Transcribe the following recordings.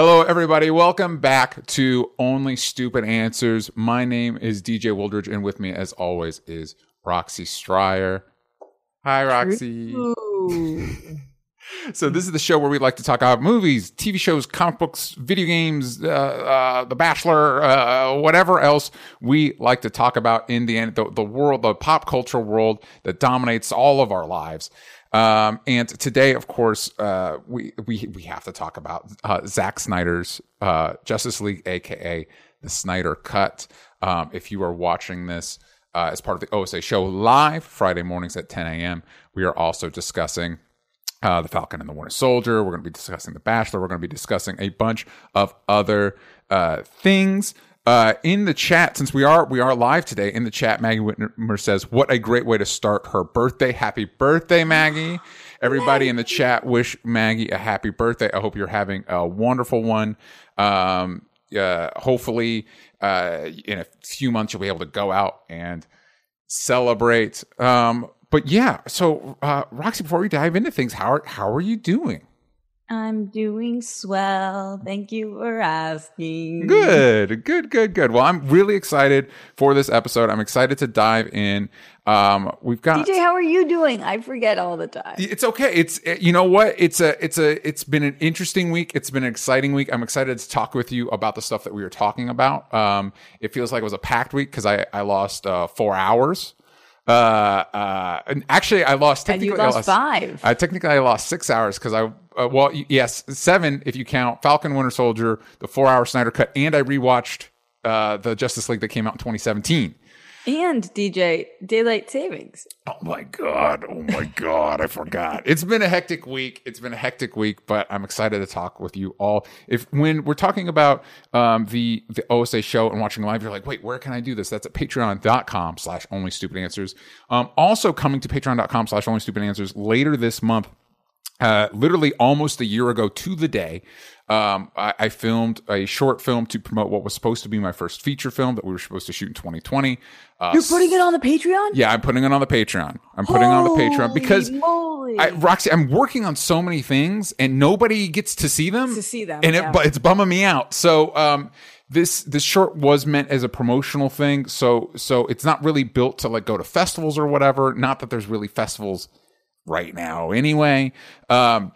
Hello, everybody. Welcome back to Only Stupid Answers. My name is DJ Wooldridge, and with me, as always, is Roxy Striar. Hi, Roxy. So, this is the show where we like to talk about movies, TV shows, comic books, video games, uh, uh, The Bachelor, uh, whatever else we like to talk about in the end, the, the world, the pop culture world that dominates all of our lives. Um, and today, of course, uh, we we we have to talk about uh, Zack Snyder's uh, Justice League, aka the Snyder Cut. Um, if you are watching this uh, as part of the OSA show live Friday mornings at 10 a.m., we are also discussing. Uh, the Falcon and the Winter Soldier. We're going to be discussing The Bachelor. We're going to be discussing a bunch of other uh, things. Uh, in the chat, since we are we are live today, in the chat, Maggie Whitmer says, "What a great way to start her birthday! Happy birthday, Maggie!" Everybody in the chat wish Maggie a happy birthday. I hope you're having a wonderful one. Um, uh, hopefully, uh, in a few months, you'll be able to go out and celebrate. Um, but yeah, so uh, Roxy, before we dive into things, how are, how are you doing? I'm doing swell. Thank you for asking. Good, good, good, good. Well, I'm really excited for this episode. I'm excited to dive in. Um, we've got DJ. How are you doing? I forget all the time. It's okay. It's you know what? It's a it's a it's been an interesting week. It's been an exciting week. I'm excited to talk with you about the stuff that we were talking about. Um, it feels like it was a packed week because I I lost uh, four hours. Uh, uh, and actually, I lost technically. And you lost, I lost five. I technically I lost six hours because I uh, well yes seven if you count Falcon Winter Soldier, the four hour Snyder cut, and I rewatched uh, the Justice League that came out in 2017. And DJ daylight savings. Oh my god! Oh my god! I forgot. It's been a hectic week. It's been a hectic week, but I'm excited to talk with you all. If when we're talking about um, the the OSA show and watching live, you're like, wait, where can I do this? That's at Patreon.com/slash Only Stupid Answers. Um, also coming to Patreon.com/slash Only Stupid Answers later this month. Uh, literally almost a year ago to the day, um, I, I, filmed a short film to promote what was supposed to be my first feature film that we were supposed to shoot in 2020. Uh, You're putting it on the Patreon? Yeah, I'm putting it on the Patreon. I'm putting it on the Patreon because I, Roxy, I'm working on so many things and nobody gets to see them. To see them, and yeah. it, it's bumming me out. So, um, this this short was meant as a promotional thing. So, so it's not really built to like go to festivals or whatever. Not that there's really festivals right now anyway. Um,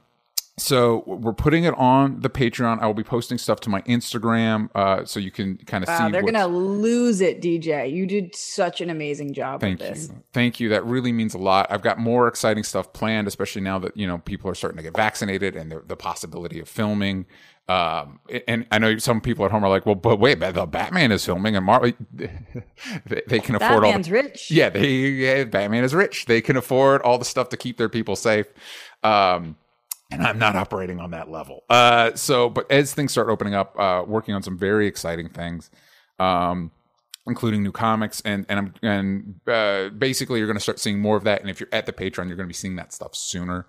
so we're putting it on the Patreon. I will be posting stuff to my Instagram, uh, so you can kind of wow, see. They're gonna lose it, DJ. You did such an amazing job Thank with this. You. Thank you. That really means a lot. I've got more exciting stuff planned, especially now that you know people are starting to get vaccinated and the, the possibility of filming. Um, and I know some people at home are like, "Well, but wait, but the Batman is filming, and Marvel they, they, can afford Batman's all." The, rich. Yeah, they yeah, Batman is rich. They can afford all the stuff to keep their people safe. Um, and I'm not operating on that level. Uh, so, but as things start opening up, uh, working on some very exciting things, um, including new comics, and and I'm and uh, basically you're going to start seeing more of that. And if you're at the Patreon, you're going to be seeing that stuff sooner.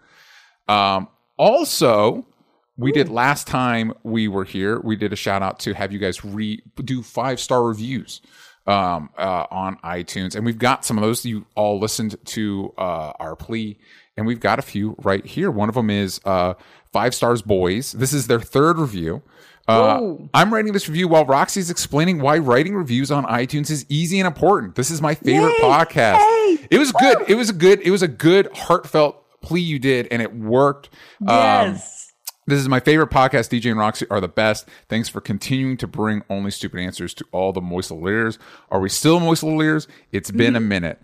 Um, also, we Ooh. did last time we were here. We did a shout out to have you guys re do five star reviews um, uh, on iTunes, and we've got some of those. You all listened to uh, our plea and we've got a few right here. One of them is uh, Five Stars Boys. This is their third review. Uh, I'm writing this review while Roxy's explaining why writing reviews on iTunes is easy and important. This is my favorite Yay! podcast. Hey! It was good. It was a good. It was a good heartfelt plea you did, and it worked. Yes. Um, this is my favorite podcast. DJ and Roxy are the best. Thanks for continuing to bring only stupid answers to all the moist little ears. Are we still moist little ears? It's been a minute.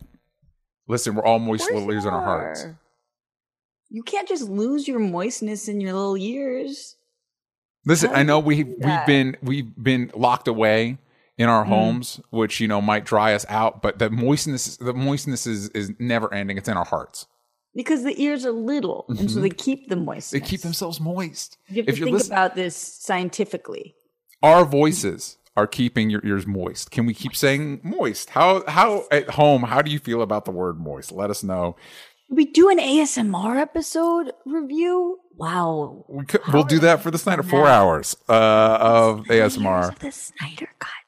Listen, we're all moist little ears in our hearts. You can't just lose your moistness in your little ears. Listen, I know we we've been we've been locked away in our mm. homes, which you know might dry us out, but the moistness the moistness is is never ending. It's in our hearts. Because the ears are little, mm-hmm. and so mm-hmm. they keep the moist. They keep themselves moist. You have to if think listen- about this scientifically. Our voices are keeping your ears moist. Can we keep saying moist? How how at home? How do you feel about the word moist? Let us know we do an ASMR episode review? Wow. We will do that for the Snyder. Four hours uh, of ASMR. the Snyder Cut.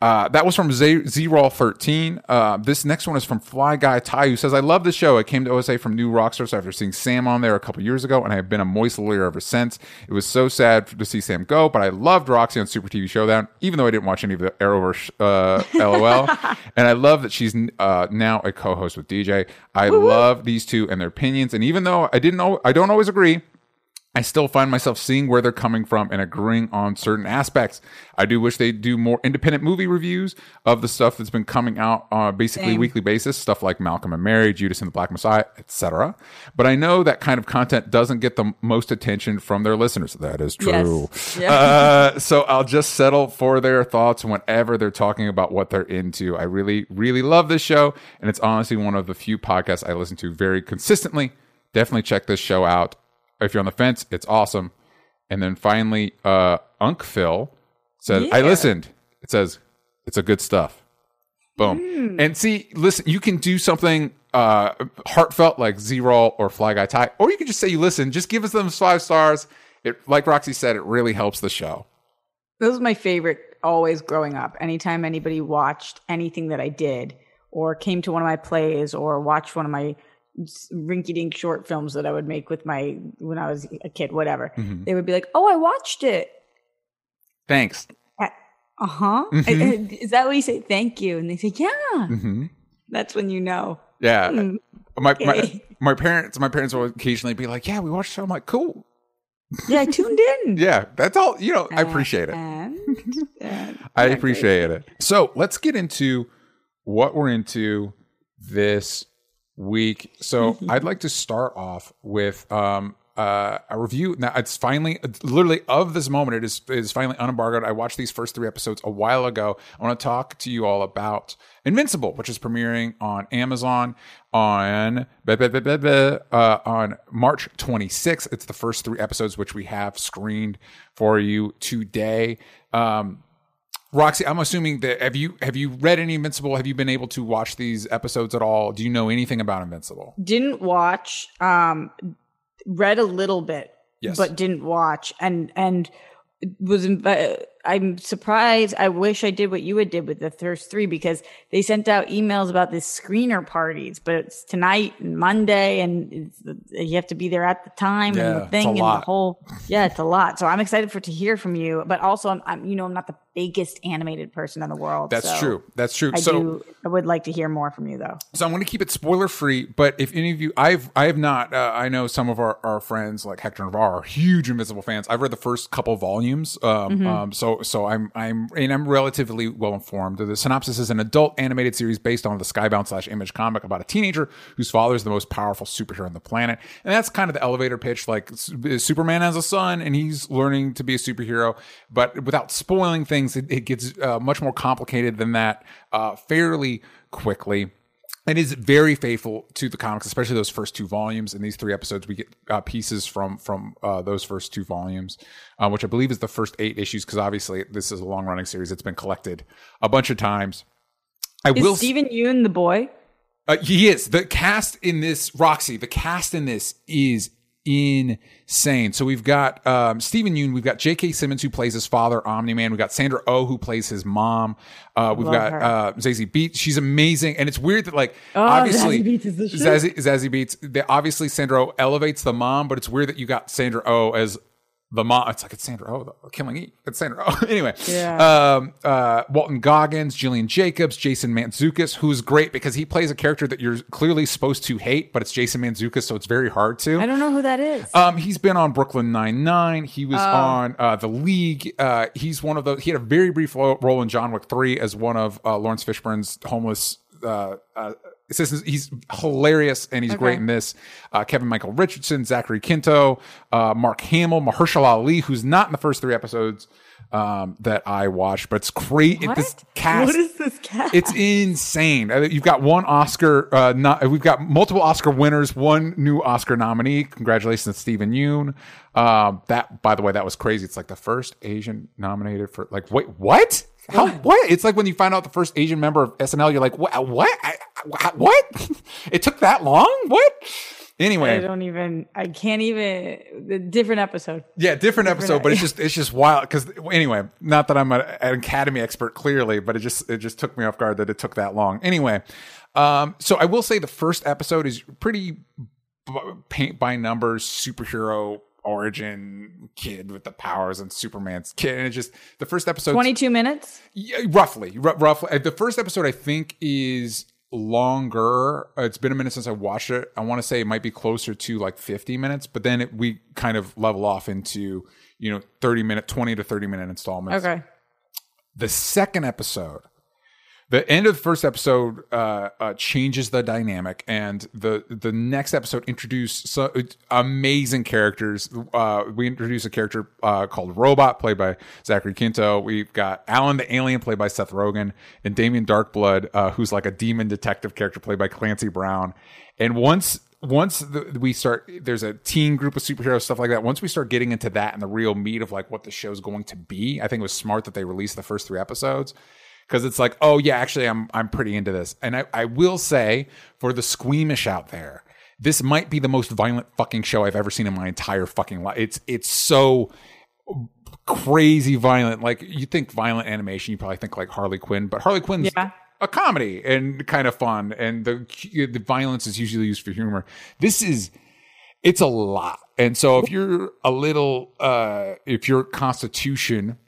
Uh, that was from Z- Z-Roll13. Uh, this next one is from Fly Guy Ty, who says, I love the show. I came to OSA from New Rockstars after seeing Sam on there a couple years ago, and I have been a moist lawyer ever since. It was so sad to see Sam go, but I loved Roxy on Super TV Showdown, even though I didn't watch any of the Arrowverse uh, LOL. and I love that she's uh, now a co-host with DJ. I love these two and their opinions, and even though I didn't know, I don't always agree, I still find myself seeing where they're coming from and agreeing on certain aspects. I do wish they do more independent movie reviews of the stuff that's been coming out on basically Same. weekly basis, stuff like Malcolm and Marie, Judas and the Black Messiah, etc. But I know that kind of content doesn't get the most attention from their listeners. That is true. Yes. Yeah. Uh, so I'll just settle for their thoughts whenever they're talking about what they're into. I really, really love this show, and it's honestly one of the few podcasts I listen to very consistently. Definitely check this show out. If you're on the fence, it's awesome. And then finally, uh, Unc Phil says, I listened. It says, it's a good stuff. Boom. And see, listen, you can do something uh, heartfelt like Z-Roll or Fly Guy Ty, or you can just say you listen. Just give us them five stars. It, like Roxy said, it really helps the show. This are my favorite always growing up. Anytime anybody watched anything that I did or came to one of my plays or watched one of my rinky dink short films that I would make with my when I was a kid, whatever, Mm-hmm. they would be like, Oh, I watched it. Thanks. Uh huh. Mhm. Is that what you say? Thank you. And they say, Yeah. hmm That's when you know. Yeah. Hmm, My, my okay. my parents my parents will occasionally be like, "Yeah, we watched show." I'm like, "Cool." Yeah, I tuned in. Yeah, that's all. You know, I appreciate it. And, and I appreciate it. So let's get into what we're into this week. So I'd like to start off with um, uh, a review. Now it's finally, literally, of this moment. It is it is finally unembargoed. I watched these first three episodes a while ago. I want to talk to you all about Invincible, which is premiering on Amazon on uh, on March 26th. It's the first three episodes which we have screened for you today. Um, Roxy, I'm assuming that have you have you read any Invincible? Have you been able to watch these episodes at all? Do you know anything about Invincible? didn't watch um read a little bit Yes. but didn't watch and and was invi- i'm surprised i wish i did what you had did with the first three because they sent out emails about the screener parties but it's tonight and monday and it's, you have to be there at the time Yeah, and the thing and lot. the whole yeah it's a lot so i'm excited for to hear from you but also i'm, I'm you know i'm not the biggest animated person in the world That's so true. That's true. i so do i would like to hear more from you though so I'm going to keep it spoiler free. But if any of you, I've I have not. Uh, I know some of our, our friends like Hector Navarro are huge Invincible fans. I've read the first couple volumes. Um, um, so so I'm I'm and I'm relatively well informed. The synopsis is an adult animated series based on the Skybound slash Image comic about a teenager whose father is the most powerful superhero on the planet, and that's kind of the elevator pitch. Like Superman has a son, and he's learning to be a superhero, but without spoiling things, it, it gets uh, much more complicated than that uh, fairly quickly. It is very faithful to the comics, especially those first two volumes. In these three episodes, we get uh, pieces from from uh, those first two volumes, uh, which I believe is the first eight issues. Because obviously, this is a long running series; it's been collected a bunch of times. I is will. Steven Yeun the boy Uh, he is the cast in this Roxy. The cast in this is insane. So we've got um, Steven Yeun, we've got J.K. Simmons who plays his father, Omni Man. We've got Sandra Oh who plays his mom. Uh, we've Love got her. uh, Zazie Beetz. She's amazing, and it's weird that like Oh, obviously Zazie Beetz is the shit. Zazie, Zazie Beetz. They, obviously Sandra Oh elevates the mom, but it's weird that you got Sandra Oh as the mom. It's like it's Sandra Oh, the Killing Eve. It's Sandra Oh. anyway, Yeah. um, uh, Walton Goggins, Gillian Jacobs, Jason Mantzoukas, who's great because he plays a character that you're clearly supposed to hate, but it's Jason Mantzoukas, so it's very hard to. I don't know who that is. Um, he's been on Brooklyn Nine Nine. He Oh. was on uh, the League. Uh, he's one of the. He had a very brief role in John Wick Three as one of uh, Laurence Fishburne's homeless. Uh, uh, assistants. He's hilarious and he's great in this. Uh, Kevin Michael Richardson, Zachary Quinto, uh, Mark Hamill, Mahershala Ali, who's not in the first three episodes um, that I watched, but it's great. It, what? this cast, what is this cast? it's insane. Uh, You've got one Oscar. Uh, not, we've got multiple Oscar winners. One new Oscar nominee. Congratulations, to Steven Yeun. Um, that, by the way, that was crazy. It's like the first Asian nominated for. Like, wait, what? How? What? It's like when you find out the first Asian member of SNL. You're like, what? What? I, I- what? it took that long? What? Anyway, I don't even. I can't even. The different episode. yeah, different episode, but it's just it's just wild because anyway, not that I'm a, an academy expert clearly, but it just it just took me off guard that it took that long. Anyway, um, so I will say the first episode is pretty paint by numbers superhero origin kid with the powers and Superman's kid, and it just the first episode Twenty-two minutes. Yeah, roughly, r- roughly. The first episode I think is longer. It's been a minute since I watched it. I want to say it might be closer to like 50 minutes, but then it, we kind of level off into, you know, 30 minute, 20 to 30 minute installments. Okay. The second episode, the end of the first episode uh, uh, changes the dynamic, and the the next episode introduced so, amazing characters. Uh, we introduce a character uh, called Robot, played by Zachary Quinto. We've got Alan the Alien, played by Seth Rogen, and Damien Darkblood, uh, who's like a demon detective character, played by Clancy Brown. And once once the, we start, there's a teen group of superheroes, stuff like that. Once we start getting into that and the real meat of like what the show's going to be, I think it was smart that they released the first three episodes because it's like, oh yeah, actually, I'm I'm pretty into this. And I, I will say for the squeamish out there, this might be the most violent fucking show I've ever seen in my entire fucking life. It's it's so crazy violent. Like you think violent animation, you probably think like Harley Quinn, but Harley Quinn's Yeah. a comedy and kind of fun, and the the violence is usually used for humor. This is it's a lot, and so if you're a little, uh if your constitution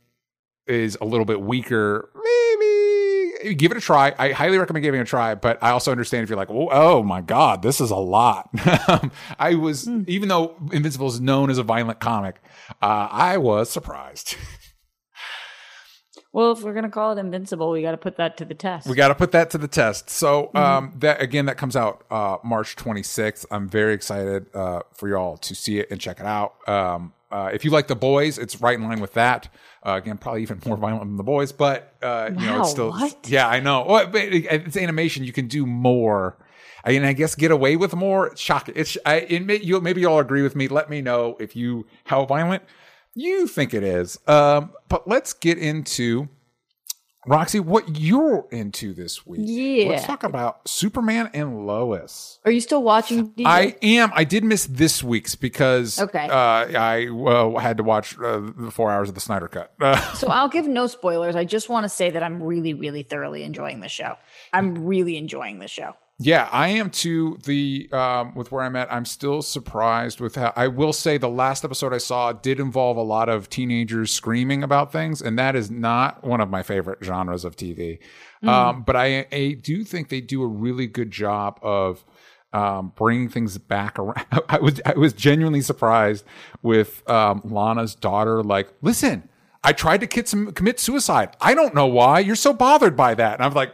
is a little bit weaker, give it a try. I highly recommend giving it a try, but I also understand if you're like, oh, oh my God, this is a lot. I was, even though Invincible is known as a violent comic, uh, I was surprised. Well, if we're gonna call it invincible, we got to put that to the test. We got to put that to the test. So, um, that again, that comes out uh, March 26th. I'm very excited uh, for y'all to see it and check it out. Um, uh, if you like the boys, it's right in line with that. Uh, again, probably even more violent than the boys, but uh, you know, it's still what? yeah, I know. Well, but it's animation; you can do more. I mean, I guess get away with more. Shocking. It's I, it may, you maybe you'll agree with me. Let me know if you how violent you think it is. Um, but let's get into Roxy, what you're into this week. Yeah. Let's talk about Superman and Lois. Are you still watching? DJ? I am. I did miss this week's because Okay. uh, I uh, had to watch uh, the four hours of the Snyder Cut. So I'll give no spoilers. I just want to say that I'm really, really thoroughly enjoying the show. I'm really enjoying the show. Yeah, I am too. The um, with where I'm at, I'm still surprised with how. I will say the last episode I saw did involve a lot of teenagers screaming about things, and that is not one of my favorite genres of TV. Um, but I, I do think they do a really good job of um, bringing things back around. I was I was genuinely surprised with um, Lana's daughter. Like, listen, I tried to some, commit suicide. I don't know why. You're so bothered by that. And I'm like,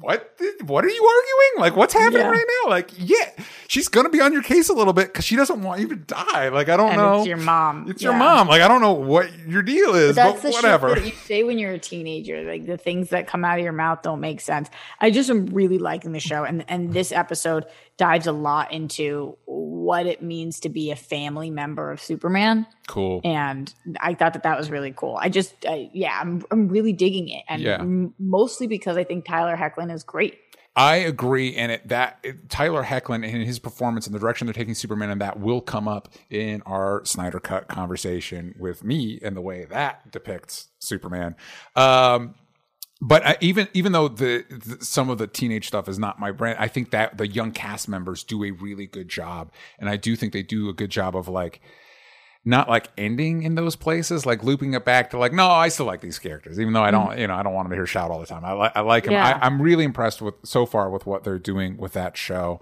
what? What are you arguing? Like, what's happening Yeah. right now? Like, yeah, she's gonna be on your case a little bit because she doesn't want you to die. Like, I don't And know. it's your mom. It's your mom. Like, I don't know what your deal is, but, That's the whatever. that you say when you're a teenager. Like the things that come out of your mouth don't make sense. I just am really liking the show, and and this episode dives a lot into what it means to be a family member of Superman. cool. and I thought that that was really cool. I just, I, yeah, I'm, I'm really digging it, and Yeah. m- mostly because I think Tyler Hoechlin is great. I agree, and it that it, Tyler Hoechlin and his performance and the direction they're taking Superman and that will come up in our Snyder Cut conversation with me and the way that depicts Superman. Um, but I, even even though the, the some of the teenage stuff is not my brand, I think that the young cast members do a really good job, and I do think they do a good job of like not like ending in those places, like looping it back to like, no, I still like these characters, even though I don't, you know, I don't want them to hear shout all the time. I, li- I like them. Yeah. I, I'm really impressed with so far with what they're doing with that show.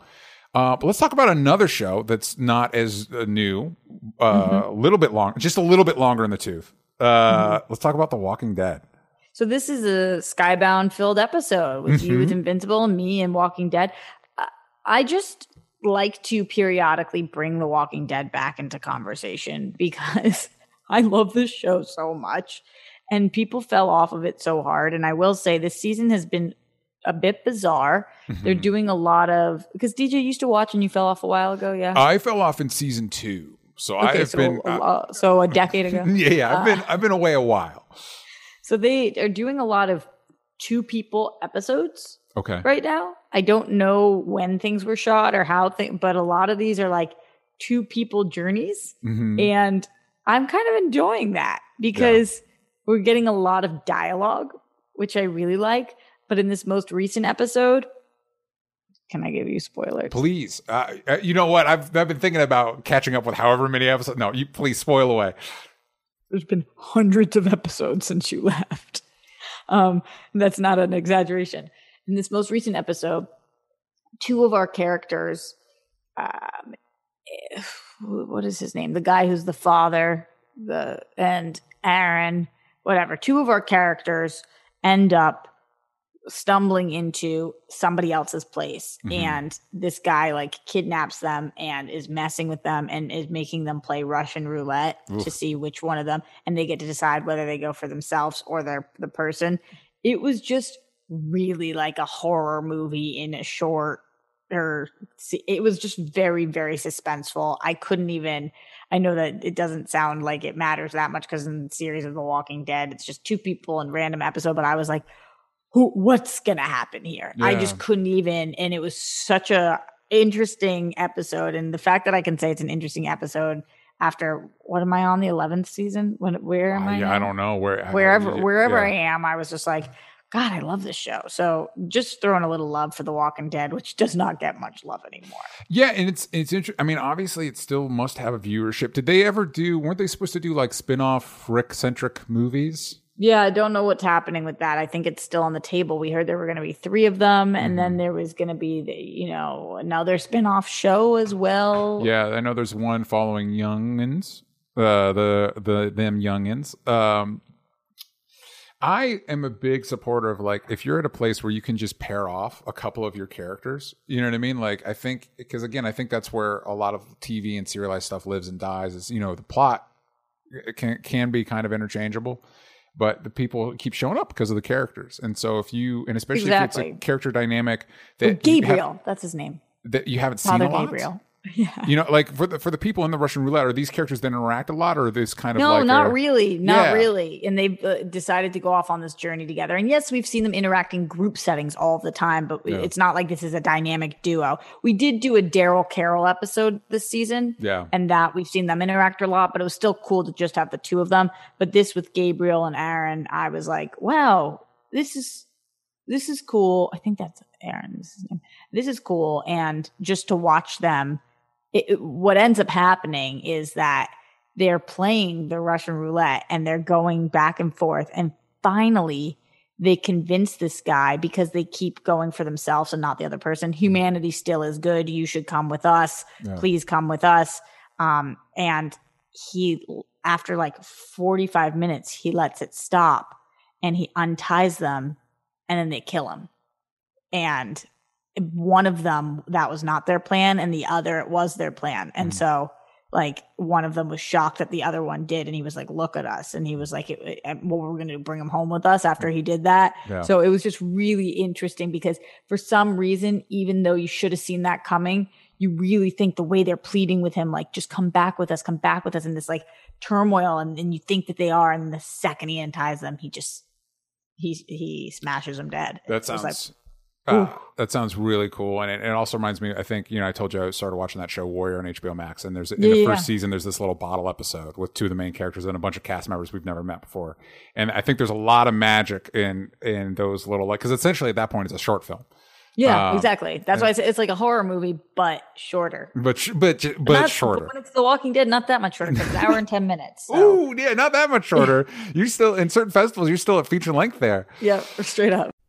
Uh, but let's talk about another show that's not as uh, new, uh, a little bit long, just a little bit longer in the tooth. Uh, Let's talk about The Walking Dead. So this is a skybound filled episode with you with mm-hmm. Invincible and me and Walking Dead. I- I just like to periodically bring The Walking Dead back into conversation because I love this show so much, and people fell off of it so hard. And I will say this season has been a bit bizarre. They're mm-hmm. doing a lot of because DJ used to watch and you fell off a while ago. Yeah. I fell off in season two, so I okay, have so been. a, uh, so a decade ago. yeah, yeah, I've uh, been I've been away a while. So they are doing a lot of two people episodes Okay. right now. I don't know when things were shot or how things, but a lot of these are like two people journeys. Mhm. And I'm kind of enjoying that because we're getting a lot of dialogue, which I really like. But in this most recent episode, can I give you spoilers? Please, uh, uh, you know what? I've I've been thinking about catching up with however many episodes. No, you please spoil away. There's been hundreds of episodes since you left. Um, that's not an exaggeration. In this most recent episode, two of our characters, um, eh, what is his name? The guy who's the father, the and Aaron, whatever. Two of our characters end up stumbling into somebody else's place Mhm. and this guy like kidnaps them and is messing with them and is making them play russian roulette Oof. to see which one of them and they get to decide whether they go for themselves or their the person it was just really like a horror movie in a short or it was just very very suspenseful i couldn't even i know that it doesn't sound like it matters that much because in the series of the walking dead it's just two people in random episode but i was like who what's gonna happen here i just couldn't even and it was such a interesting episode and the fact that i can say it's an interesting episode after what am i on the 11th season when where am Uh, i yeah. I don't know where wherever wherever yeah. I am, I was just like, God, I love this show. So just throwing a little love for The Walking Dead, which does not get much love anymore. Yeah, and it's it's interesting. I mean, obviously, it still must have a viewership. Did they ever do? Weren't they supposed to do like spin-off Rick centric movies? Yeah, I don't know what's happening with that. I think it's still on the table. We heard there were going to be three of them, and Mm-hmm. then there was going to be, the, you know, another spin-off show as well. Yeah, I know there's one following youngins, uh, the the them youngins. Um, I am a big supporter of like if you're at a place where you can just pair off a couple of your characters, you know what I mean? Like I think because again, I think that's where a lot of TV and serialized stuff lives and dies. Is you know the plot can can be kind of interchangeable. But the people keep showing up because of the characters, and so if you, and especially if it's a character dynamic that you have- Gabriel, that's his name. that you haven't seen Father a lot, Gabriel. Yeah. you know, like for the for the people in the Russian roulette, are these characters that interact a lot, or this kind of No, like not a- really. Not Yeah. really. And they've uh, decided to go off on this journey together. And yes, we've seen them interact in group settings all the time, but Yeah. it's not like this is a dynamic duo. We did do a Daryl Carol episode this season. Yeah, And that we've seen them interact a lot, but it was still cool to just have the two of them. But this with Gabriel and Aaron, I was like, wow, this is this is cool. I think that's Aaron. This is his name. This is cool. And just to watch them, it, what ends up happening is that they're playing the Russian roulette and they're going back and forth. And finally, they convince this guy because they keep going for themselves and not the other person. Humanity still is good. You should come with us. Yeah. Please come with us. Um, and he, after like 45 minutes, he lets it stop and he unties them and then they kill him. And one of them, that was not their plan, and the other, it was their plan. And Mhm. so, like, one of them was shocked that the other one did. And he was like, Look at us. And he was like, it- it- Well, we're going to bring him home with us after he did that. Yeah. So it was just really interesting because for some reason, even though you should have seen that coming, you really think the way they're pleading with him, like, just come back with us, come back with us in this like turmoil. And, and you think that they are. And the second he unties them, he just, he, he smashes them dead. that sounds. like, uh, that sounds really cool, and it, it also reminds me. I think you know I told you I started watching that show Warrior on HBO Max, and there's in Yeah, the first yeah. season there's this little bottle episode with two of the main characters and a bunch of cast members we've never met before, and I think there's a lot of magic in in those little like because essentially at that point it's a short film, yeah, Um, exactly. That's why it's, it's like a horror movie, but shorter. but but but Not- shorter. When it's The Walking Dead, not that much shorter, it's an hour and 10 minutes. So. Ooh, yeah, not that much shorter. you're still in certain festivals. You're still at feature length there. Yeah, straight up.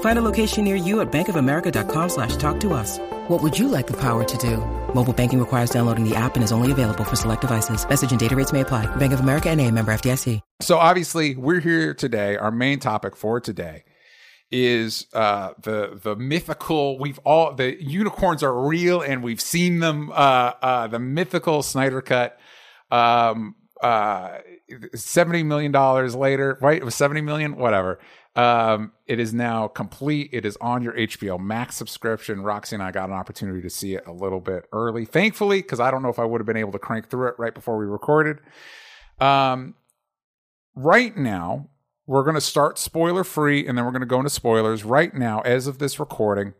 Find a location near you at bankofamerica.com slash talk to us. What would you like the power to do? Mobile banking requires downloading the app and is only available for select devices. Message and data rates may apply. Bank of America and a member FDIC. So obviously, we're here today. Our main topic for today is uh, the the mythical. We've all the unicorns are real, and we've seen them. Uh, uh, the mythical Snyder cut. Um, uh, seventy million dollars later, right? It was seventy million, whatever. Um, it is now complete. It is on your HBO Max subscription. Roxy and I got an opportunity to see it a little bit early, thankfully, because I don't know if I would have been able to crank through it right before we recorded. Um, right now, we're going to start spoiler free, and then we're going to go into spoilers. Right now, as of this recording,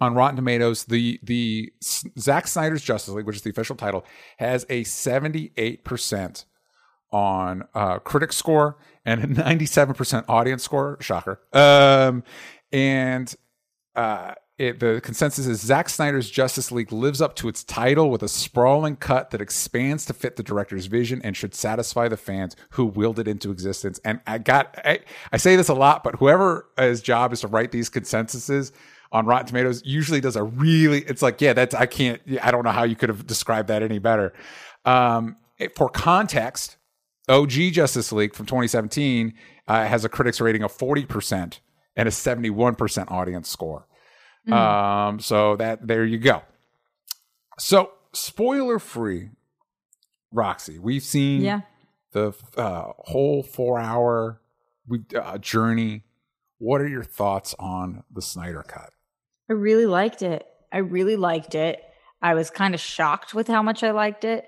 on Rotten Tomatoes, the the Zack Snyder's Justice League, which is the official title, has a seventy eight percent on uh, critic score and a 97% audience score. Shocker. Um, and uh, it, the consensus is Zack Snyder's Justice League lives up to its title with a sprawling cut that expands to fit the director's vision and should satisfy the fans who willed it into existence. And I got, I, I say this a lot, but whoever his job is to write these consensuses on Rotten Tomatoes usually does a really, it's like, yeah, that's, I can't, I don't know how you could have described that any better. Um, for context, OG Justice League from 2017 uh, has a critics rating of 40% and a 71% audience score. Mm. Um, so that there you go. So spoiler free, Roxy. We've seen yeah. the uh, whole four hour uh, journey. What are your thoughts on the Snyder Cut? I really liked it. I really liked it. I was kind of shocked with how much I liked it.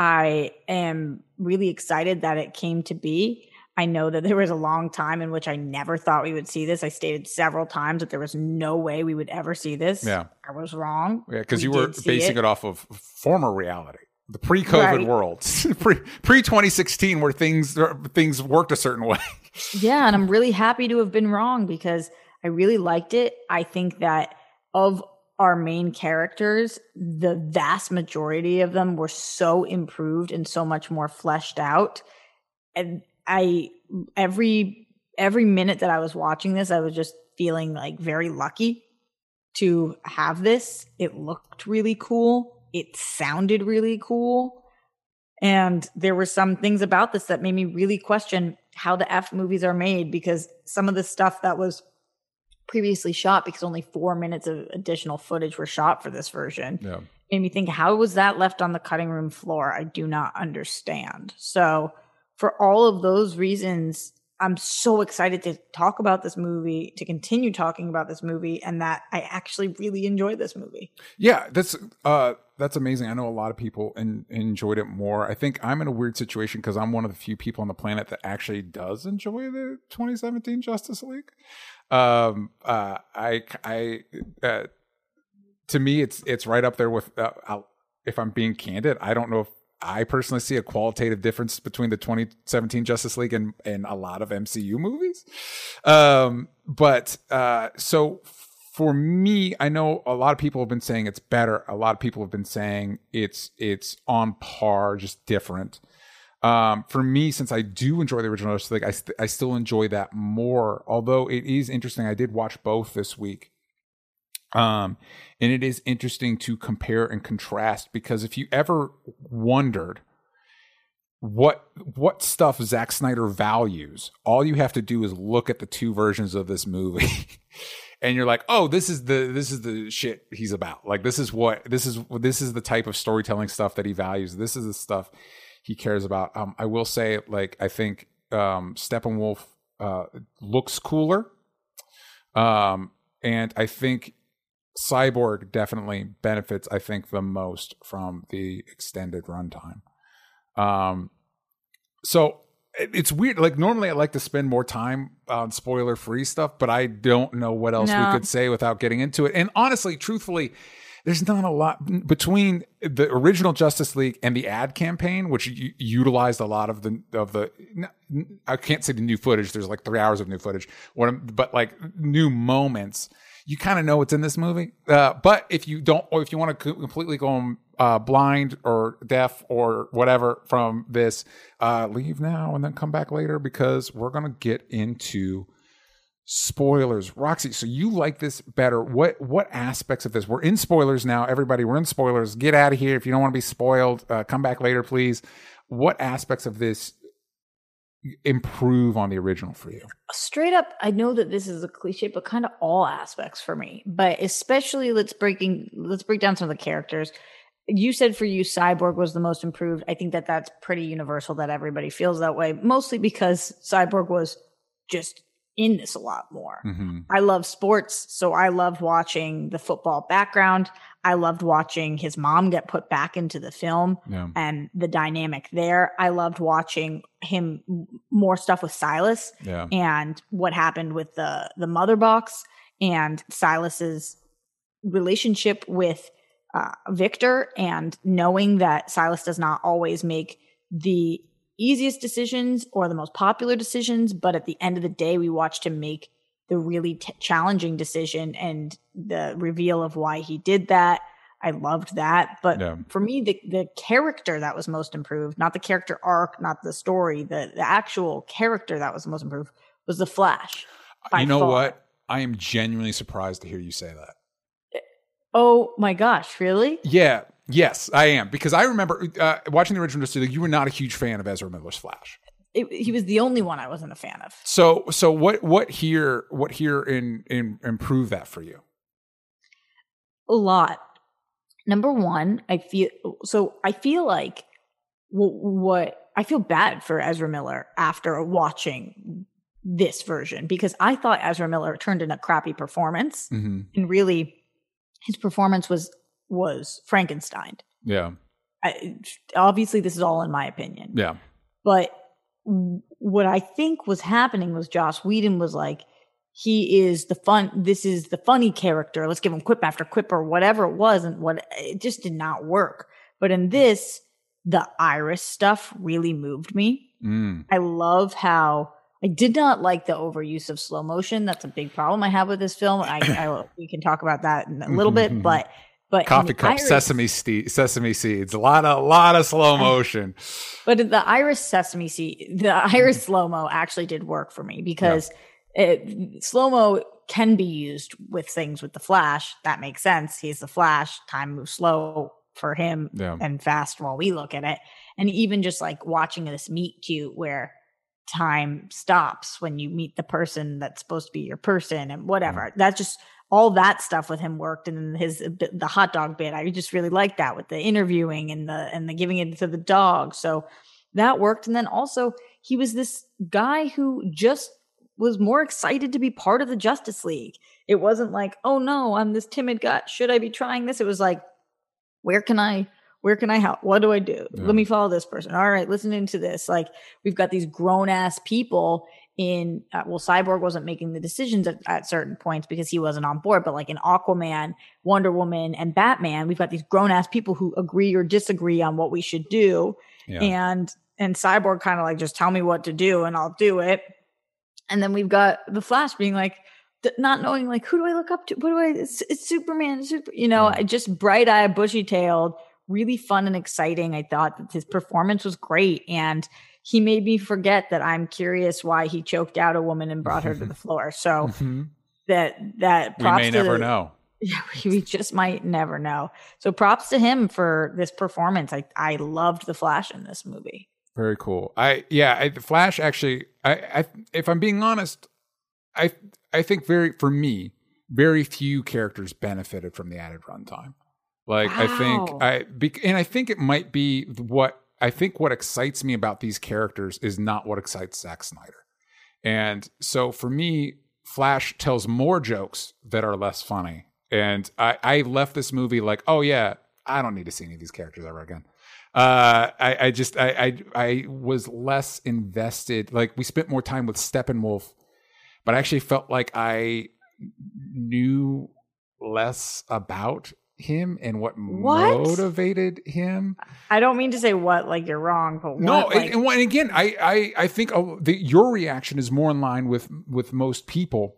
I am really excited that it came to be. I know that there was a long time in which I never thought we would see this. I stated several times that there was no way we would ever see this. Yeah. I was wrong. Yeah, because you were basing it. it. off of former reality. The pre-COVID right. world, pre pre 2016, where things things worked a certain way. yeah, and I'm really happy to have been wrong because I really liked it. I think that of our main characters, the vast majority of them were so improved and so much more fleshed out. And I every every minute that I was watching this, I was just feeling like very lucky to have this. It looked really cool. It sounded really cool. And there were some things about this that made me really question how the F movies are made because some of the stuff that was previously shot because only four minutes of additional footage were shot for this version. Yeah. Made me think, how was that left on the cutting room floor? I do not understand. So, for all of those reasons, I'm so excited to talk about this movie, to continue talking about this movie, and that I actually really enjoy this movie. Yeah, that's uh, that's amazing. I know a lot of people in, enjoyed it more. I think I'm in a weird situation because I'm one of the few people on the planet that actually does enjoy the 2017 Justice League. Um, uh, I, I, uh, to me, it's it's right up there with. Uh, if I'm being candid, I don't know if I personally see a qualitative difference between the 2017 Justice League and, and a lot of MCU movies. Um, but uh, so for me, I know a lot of people have been saying it's better. A lot of people have been saying it's it's on par, just different. Um, for me, since I do enjoy the original Justice League, I, st- I still enjoy that more. Although it is interesting, I did watch both this week. Um, and it is interesting to compare and contrast because if you ever wondered what what stuff Zack Snyder values, all you have to do is look at the two versions of this movie. and you're like, "Oh, this is the this is the shit he's about. Like this is what this is this is the type of storytelling stuff that he values. This is the stuff he cares about. Um, I will say, like, I think um, Steppenwolf uh, looks cooler, um, and I think Cyborg definitely benefits. I think the most from the extended runtime. Um, so it's weird. Like normally, I like to spend more time on spoiler free stuff, but I don't know what else no. we could say without getting into it. And honestly, truthfully, there's not a lot between the original Justice League and the ad campaign, which utilized a lot of the of the. I can't say the new footage. There's like three hours of new footage, but like new moments. You kind of know what's in this movie, uh, but if you don't, or if you want to completely go uh, blind or deaf or whatever from this, uh, leave now and then come back later because we're gonna get into spoilers. Roxy so you like this better. What what aspects of this? We're in spoilers now everybody. We're in spoilers. Get out of here if you don't want to be spoiled. Uh, come back later please. What aspects of this improve on the original for you? Straight up i know that this is a cliche but kind of all aspects for me. But especially let's breaking let's break down some of the characters. You said for you cyborg was the most improved. I think that that's pretty universal that everybody feels that way mostly because cyborg was just in this a lot more. Mhm. I love sports, so I loved watching the football background. I loved watching his mom get put back into the film Yeah. and the dynamic there. I loved watching him more stuff with Silas Yeah. and what happened with the the mother box and Silas's relationship with uh, Victor and knowing that Silas does not always make the easiest decisions or the most popular decisions, but at the end of the day, we watched him make the really t- challenging decision and the reveal of why he did that. I loved that, but Yeah. for me, the the character that was most improved, not the character arc, not the story, the the actual character that was most improved was the Flash. You know far. what? I am genuinely surprised to hear you say that. Oh my gosh, really? Yeah. Yes, I am because I remember uh, watching the original Justice League. You were not a huge fan of Ezra Miller's Flash. It, he was the only one I wasn't a fan of. So, so what? What here? What here in in improve that for you? A lot. Number one, I feel so. I feel like what, what I feel bad for Ezra Miller after watching this version because I thought Ezra Miller turned in a crappy performance, Mm-hmm. and really, his performance was was Frankenstein. Yeah. I, obviously, this is all in my opinion. Yeah. But w- what I think was happening was Joss Whedon was like, he is the fun. This is the funny character. Let's give him quip after quip or whatever it was, and what it just did not work. But in this, the Iris stuff really moved me. Mm. I love how I did not like the overuse of slow motion. That's a big problem I have with this film. I, I we can talk about that in a little bit, but but Coffee cup, sesame ste- sesame seeds, a lot of a lot of slow oh. motion. But the Iris Sesame Seed, the Iris slow mo actually did work for me because it, slow mo can be used with things with the Flash. That makes sense. He's the Flash. Time moves slow for him Yeah. and fast while we look at it. And even just like watching this meet cute where time stops when you meet the person that's supposed to be your person and whatever. That's just all that stuff with him worked and then his the hot dog bit. I just really liked that with the interviewing and the and the giving it to the dog. So that worked. And then also he was this guy who just was more excited to be part of the Justice League. It wasn't like, oh no, I'm this timid guy. Should I be trying this? It was like, where can I where can I help? What do I do? Yeah. Let me follow this person. All right, listen into this. Like we've got these grown ass people in uh, well cyborg wasn't making the decisions at, at certain points because he wasn't on board but like in aquaman wonder woman and batman we've got these grown ass people who agree or disagree on what we should do Yeah. and and cyborg kind of like just tell me what to do and i'll do it and then we've got the flash being like th- not knowing like who do i look up to what do i it's, it's superman super you know Yeah. just bright-eyed bushy-tailed really fun and exciting i thought that his performance was great and he made me forget that i'm curious why he choked out a woman and brought her to the floor so Mhm. that that we props may to never the- know. yeah, we just might never know. So props to him for this performance. I I loved the Flash in this movie. Very cool. I yeah, I, the Flash actually. I, I if I'm being honest, I I think very for me, very few characters benefited from the added runtime. Like I think I and I think it might be what I think what excites me about these characters is not what excites Zack Snyder. And so for me, Flash tells more jokes that are less funny. And I, I left this movie like, oh yeah, I don't need to see any of these characters ever again. Uh, I, I just I, I I was less invested. Like we spent more time with Steppenwolf, but I actually felt like I knew less about him and what, What? motivated him. I don't mean to say what like you're wrong, but what, No, like, and, and, again, I I, I think uh, the, your reaction is more in line with with most people.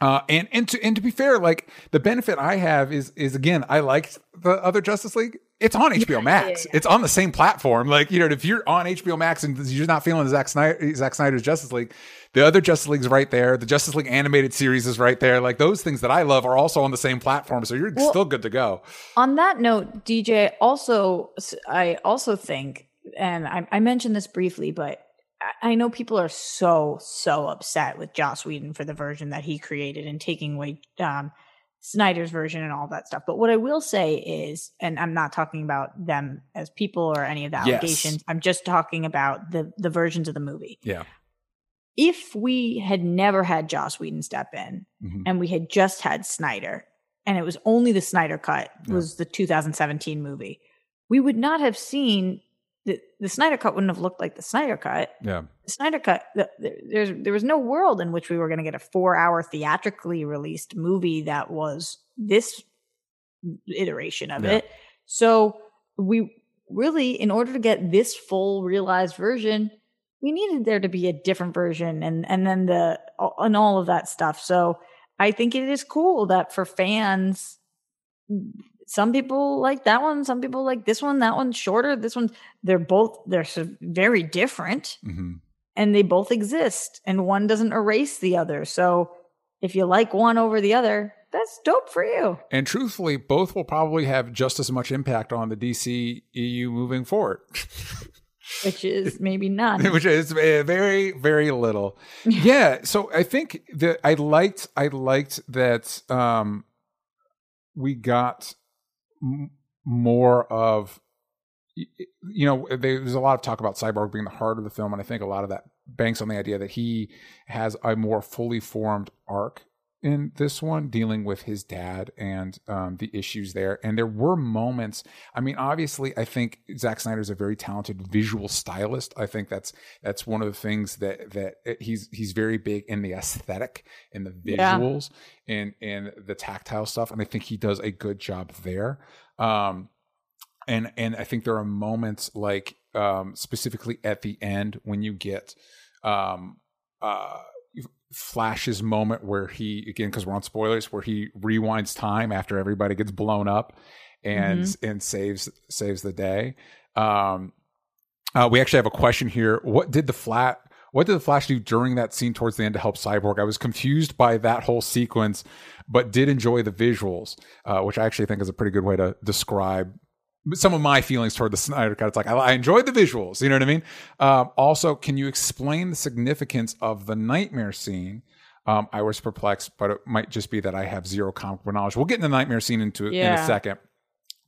Uh, and and to and to be fair, like the benefit I have is is again, I liked the other Justice League. It's on HBO Max. yeah. It's on the same platform. Like you know, if you're on HBO Max and you're not feeling Zack Snyder, Zack Snyder's Justice League, the other Justice League's right there. The Justice League animated series is right there. Like those things that I love are also on the same platform. So you're Well- still good to go. on that note, DJ, also I also think, and I, I mentioned this briefly, but I- I know people are so so upset with Joss Whedon for the version that he created and taking away um, Snyder's version and all that stuff. But what I will say is, and I'm not talking about them as people or any of the Yes. allegations. I'm just talking about the the versions of the movie. Yeah. if we had never had Joss Whedon step in Mhm. and we had just had Snyder and it was only the Snyder cut Yeah. was the 2017 movie, we would not have seen the, the Snyder cut wouldn't have looked like the Snyder cut. Yeah. The Snyder cut, the, the, there's there was no world in which we were going to get a four hour theatrically released movie that was this iteration of Yeah. it. So we really, in order to get this full realized version, we needed there to be a different version and and then the and all of that stuff. So I think it is cool that for fans, some people like that one, some people like this one. That one's shorter. This one, they're both they're very different, hmm and they both exist, and one doesn't erase the other. So if you like one over the other, that's dope for you. And truthfully, both will probably have just as much impact on the DC EU moving forward, Which is maybe none. which is very, very little. yeah. So I think that I liked, I liked that um, we got m- more of, you know, there's a lot of talk about Cyborg being the heart of the film, and I think a lot of that banks on the idea that he has a more fully formed arc in this one dealing with his dad and um, the issues there. And there were moments i mean obviously i think Zack snyder's a very talented visual stylist. I think that's that's one of the things that that he's he's very big in the aesthetic and the Yeah. visuals and and the tactile stuff and i think he does a good job there. Um and and i think there are moments like um specifically at the end when you get um uh flash's moment where he again because we're on spoilers where he rewinds time after everybody gets blown up and and saves saves the day. Um uh, we actually have a question here. What did the flat what did the flash do during that scene towards the end to help cyborg? I was confused by that whole sequence but did enjoy the visuals uh, which i actually think is a pretty good way to describe some of my feelings toward the Snyder Cut. It's like I, I enjoyed the visuals. You know what I mean? Um, also, can you explain the significance of the nightmare scene? Um, I was perplexed, but it might just be that I have zero comic book knowledge. We'll get in the nightmare scene into in a second.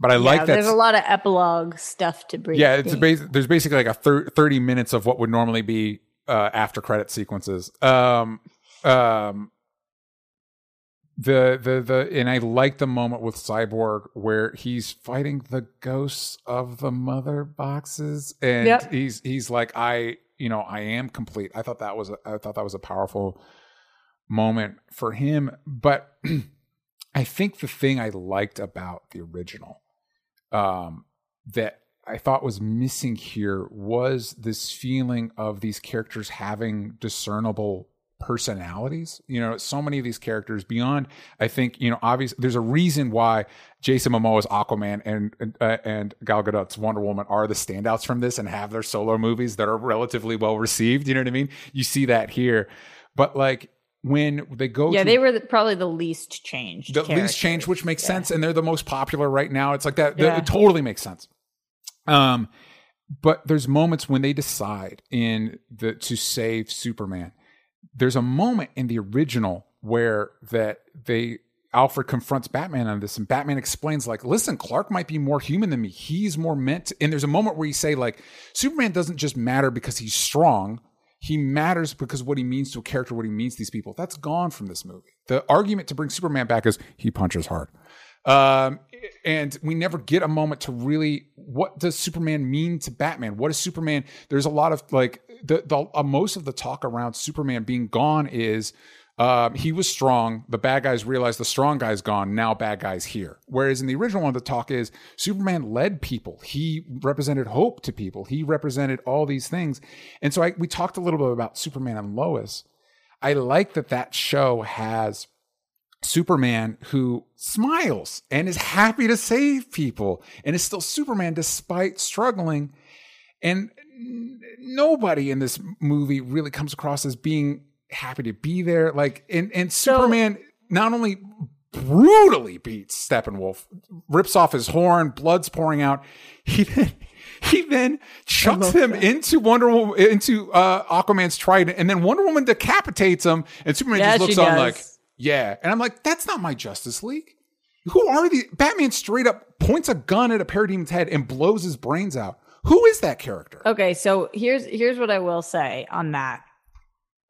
But I like that. there's a lot of epilogue stuff to bring. Yeah, it's a bas- there's basically like a thir- 30 minutes of what would normally be uh, after credit sequences. Um, um, the the the and I like the moment with Cyborg where he's fighting the ghosts of the mother boxes, and Yep. he's he's like I you know I am complete. I thought that was a, I thought that was a powerful moment for him, but I think the thing I liked about the original um, that I thought was missing here was this feeling of these characters having discernible personalities. You know, so many of these characters beyond, I think, you know, obviously there's a reason why Jason Momoa's Aquaman and and, uh, and Gal Gadot's Wonder Woman are the standouts from this and have their solo movies that are relatively well received. You know what I mean? You see that here, but like when they go, Yeah, to they were the, probably the least changed. the least characters. change, which makes Yeah. sense, and they're the most popular right now. It's like that. that- Yeah. It totally makes sense. Um, but there's moments when they decide in the to save Superman. There's a moment in the original where that they Alfred confronts Batman on this, and Batman explains like, "Listen, Clark might be more human than me. He's more meant." To, and there's a moment where you say like, Superman doesn't just matter because he's strong. He matters because what he means to a character, what he means to these people. That's gone from this movie. The argument to bring Superman back is he punches hard. Um, and we never get a moment to really what does Superman mean to Batman? What is Superman? There's a lot of like the, the uh, most of the talk around Superman being gone is um, he was strong. The bad guys realized the strong guy's gone. Now bad guys here. Whereas in the original one, the talk is Superman led people. He represented hope to people. He represented all these things. And so I, we talked a little bit about Superman and Lois. I like that that show has Superman who smiles and is happy to save people and is still Superman despite struggling. And nobody in this movie really comes across as being happy to be there. Like, and, and Superman not only brutally beats Steppenwolf, rips off his horn, blood's pouring out. He then, he then chucks him that. into Wonder Woman, into uh, Aquaman's trident, and then Wonder Woman decapitates him, and Superman Yeah, just looks on does. like, yeah. And I'm like, that's not my Justice League. Who are the Batman straight up points a gun at a parademon's head and blows his brains out. Who is that character? Okay, so here's here's what I will say on that.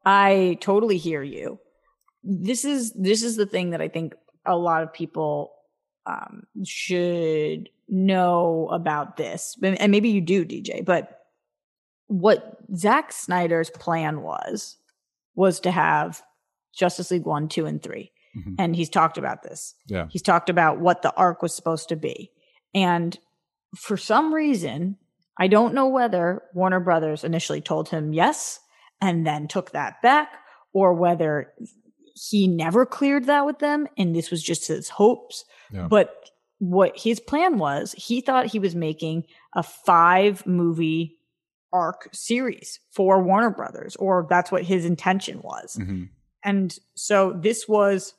I totally hear you. This is this is the thing that I think a lot of people um, should know about this, and maybe you do, DJ. But what Zack Snyder's plan was was to have Justice League one, two, and 3 Mhm. and he's talked about this. Yeah. He's talked about what the arc was supposed to be, and for some reason, I don't know whether Warner Brothers initially told him yes and then took that back, or whether he never cleared that with them and this was just his hopes. Yeah. But what his plan was, he thought he was making a five movie arc series for Warner Brothers, or that's what his intention was. Mhm. And so this was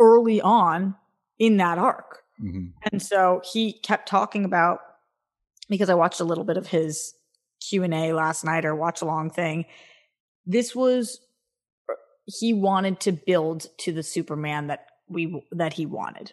early on in that arc. Mhm. And so he kept talking about because I watched a little bit of his Q&A last night or watch along thing. This was he wanted to build to the Superman that we that he wanted.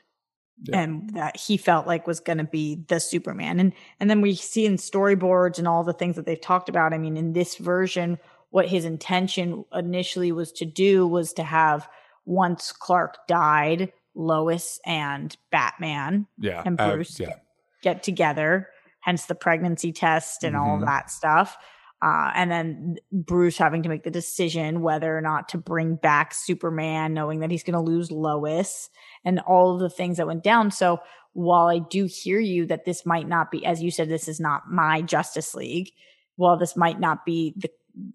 Yeah. And that he felt like was going to be the Superman. And and then we see in storyboards and all the things that they've talked about. I mean, in this version, what his intention initially was to do was to have once Clark died, Lois and Batman Yeah. and uh, Bruce yeah. get together, hence the pregnancy test and all of Mhm. that stuff. Uh, and then Bruce having to make the decision whether or not to bring back Superman, knowing that he's going to lose Lois and all of the things that went down. So while I do hear you that this might not be, as you said, this is not my Justice League. While this might not be the,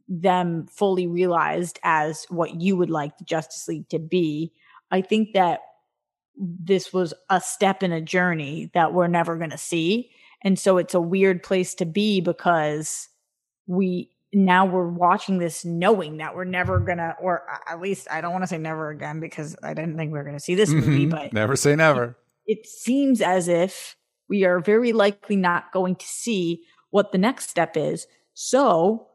them fully realized as what you would like the Justice League to be, I think that this was a step in a journey that we're never going to see. And so it's a weird place to be because we now we're watching this knowing that we're never to, or at least I don't want to say never again because I didn't think we were to see this movie, Mhm. but never say never. it seems as if we are very likely not going to see what the next step is. So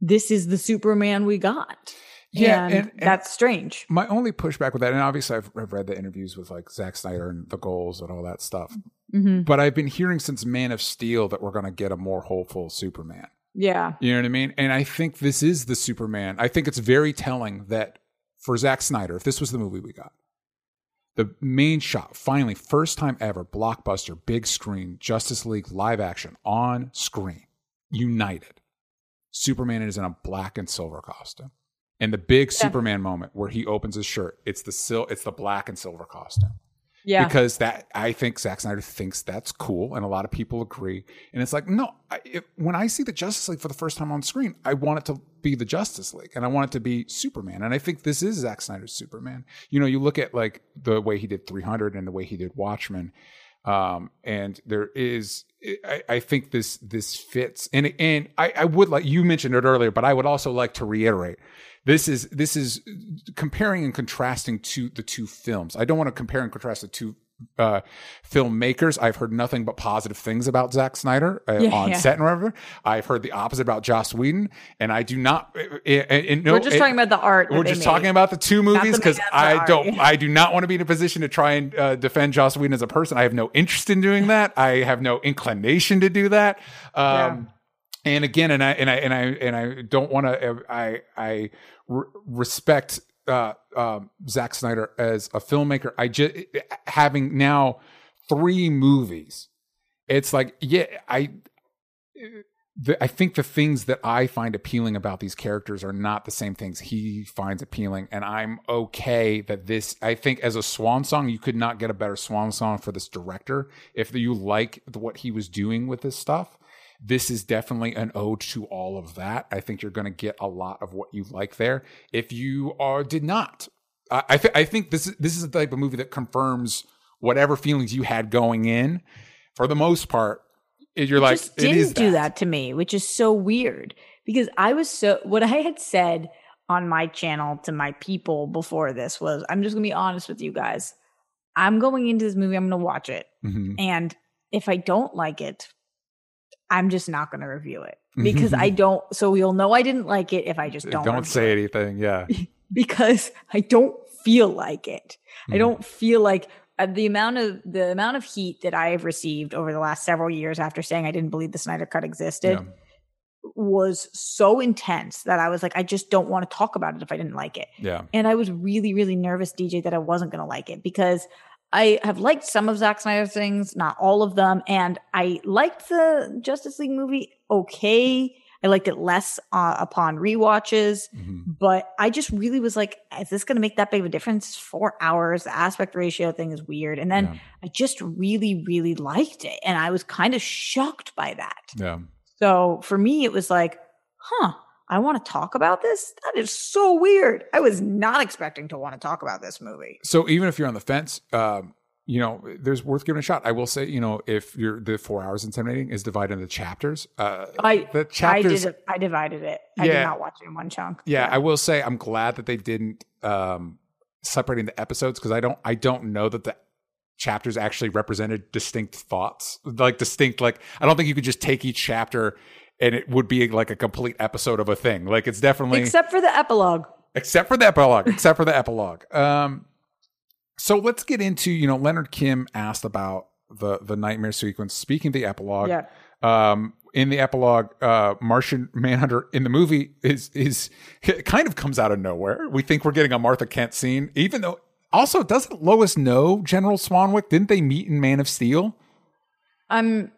this is the Superman we got. Yeah, and, and- and- that's strange. My only pushback with that, and obviously I've, I've read the interviews with like Zack Snyder and the goals and all that stuff, hmm but I've been hearing since Man of Steel that we're going to get a more hopeful Superman. Yeah. You know what I mean? And I think this is the Superman. I think it's very telling that for Zack Snyder, if this was the movie we got, the main shot, finally, first time ever, blockbuster, big screen, Justice League live action on screen, united. Superman is in a black and silver costume. And the big Yeah. Superman moment where he opens his shirt, it's the sil- it's the black and silver costume Yeah. because that I think Zack Snyder thinks that's cool, and a lot of people agree. And it's like, no, I, it, when I see the Justice League for the first time on screen, I want it to be the Justice League, and I want it to be Superman. And I think this is Zack Snyder's Superman. You know, you look at like the way he did 300 and the way he did Watchmen, um, and there is, I, I think this this fits. And and I, I would like you mentioned it earlier, but I would also like to reiterate this is this is comparing and contrasting to the two films. I don't want to compare and contrast the two uh, filmmakers. I've heard nothing but positive things about Zack Snyder uh, Yeah, on yeah. set and whatever. I've heard the opposite about Joss Whedon, and I do not. uh, uh, uh, no, we're just it- talking about the art. we're just made. talking about the two movies because I art. don't. I do not want to be in a position to try and uh, defend Joss Whedon as a person. I have no interest in doing that. I have no inclination to do that. Um, And again, and I and I and I and I don't want to. I I re- respect uh, um, Zack Snyder as a filmmaker. I just having now three movies. It's like yeah, I the, I think the things that I find appealing about these characters are not the same things he finds appealing, and I'm okay that this. I think as a swan song, you could not get a better swan song for this director if you like what he was doing with this stuff. This is definitely an ode to all of that. I think you're going to get a lot of what you like there. If you are did not, I I, th- I think this is this is the type of movie that confirms whatever feelings you had going in. For the most part, you're like just it didn't is do that. that to me, which is so weird because I was so what I had said on my channel to my people before this was I'm just gonna be honest with you guys. I'm going into this movie, I'm gonna watch it. Mhm. And if I don't like it, I'm just not gonna review it. Because I don't so you'll know I didn't like it if I just don't Don't say it. anything. Yeah. because I don't feel like it. I Mhm. don't feel like uh, the amount of the amount of heat that I have received over the last several years after saying I didn't believe the Snyder Cut existed Yeah. was so intense that I was like, I just don't want to talk about it if I didn't like it. Yeah. And I was really, really nervous, DJ, that I wasn't going to like it because I have liked some of Zack Snyder's things, not all of them. And I liked the Justice League movie okay. I liked it less uh, upon rewatches, Mhm. but I just really was like, is this going to make that big of a difference? Four hours. The aspect ratio thing is weird. And then Yeah. I just really, really liked it. And I was kind of shocked by that. Yeah. So for me, it was like, huh, I want to talk about this? That is so weird. I was not expecting to want to talk about this movie. So even if you're on the fence, um, you know, there's worth giving a shot. I will say, you know, if you're the four hours intimidating is divided into chapters, uh, I the I chapters, did I divided it. I Yeah. did not watch it in one chunk. yeah, I will say I'm glad that they didn't um, separating the episodes because I don't, I don't know that the chapters actually represented distinct thoughts, like distinct, like I don't think you could just take each chapter and it would be like a complete episode of a thing. Like it's definitely Except for the epilogue. except for the epilogue except for the epilogue um so let's get into you know leonard kim asked about the the nightmare sequence speaking of the epilogue Yeah. um in the epilogue uh martian manhunter in the movie is is it kind of comes out of nowhere we think we're getting a martha kent scene even though also doesn't lois know general swanwick didn't they meet in man of steel I'm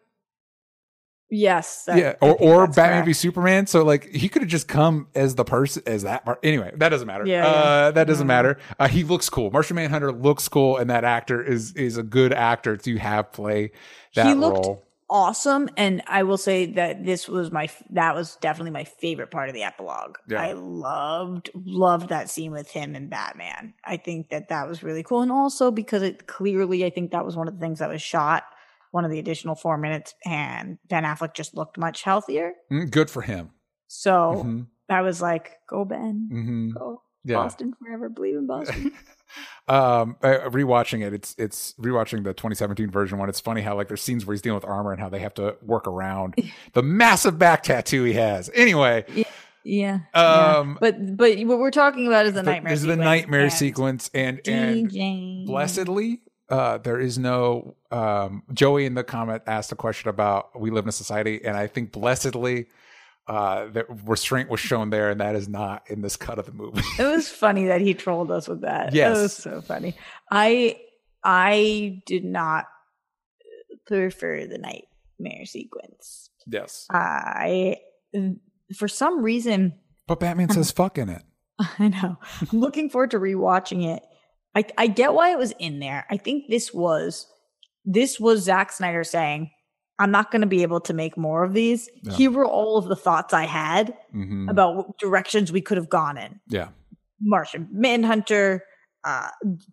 yes. that- yeah, or or Batman correct. v Superman. So like he could have just come as the person as that part. Anyway, that doesn't matter. Yeah, uh, yeah. that doesn't Mhm. matter. Uh, he looks cool. Martian Manhunter looks cool, and that actor is is a good actor to have play that He looked role. awesome and i will say that this was my that was definitely my favorite part of the epilogue Yeah. i loved loved that scene with him and batman i think that that was really cool and also because it clearly i think that was one of the things that was shot one of the additional four minutes and ben affleck just looked much healthier Mm, good for him. so hmm i was like go ben hmm go Yeah. boston forever believe in boston um, uh, rewatching it, it's it's rewatching the 2017 version one. It's funny how like there's scenes where he's dealing with armor and how they have to work around the massive back tattoo he has. Anyway, yeah, Um, yeah. but but what we're talking about is the, nightmare this is the nightmare sequence, and and blessedly uh there is no um joey in the comment asked a question about we live in a society and i think blessedly uh that restraint was shown there and that is not in this cut of the movie It was funny that he trolled us with that. Yes. It was so funny. I I did not prefer the nightmare sequence. yes I for some reason but batman says fuck in it I know. I'm looking forward to rewatching it. I I get why it was in there. I think this was this was Zack Snyder saying, I'm not going to be able to make more of these. Yeah. Here were all of the thoughts I had hmm about what directions we could have gone in. yeah Martian Manhunter, uh,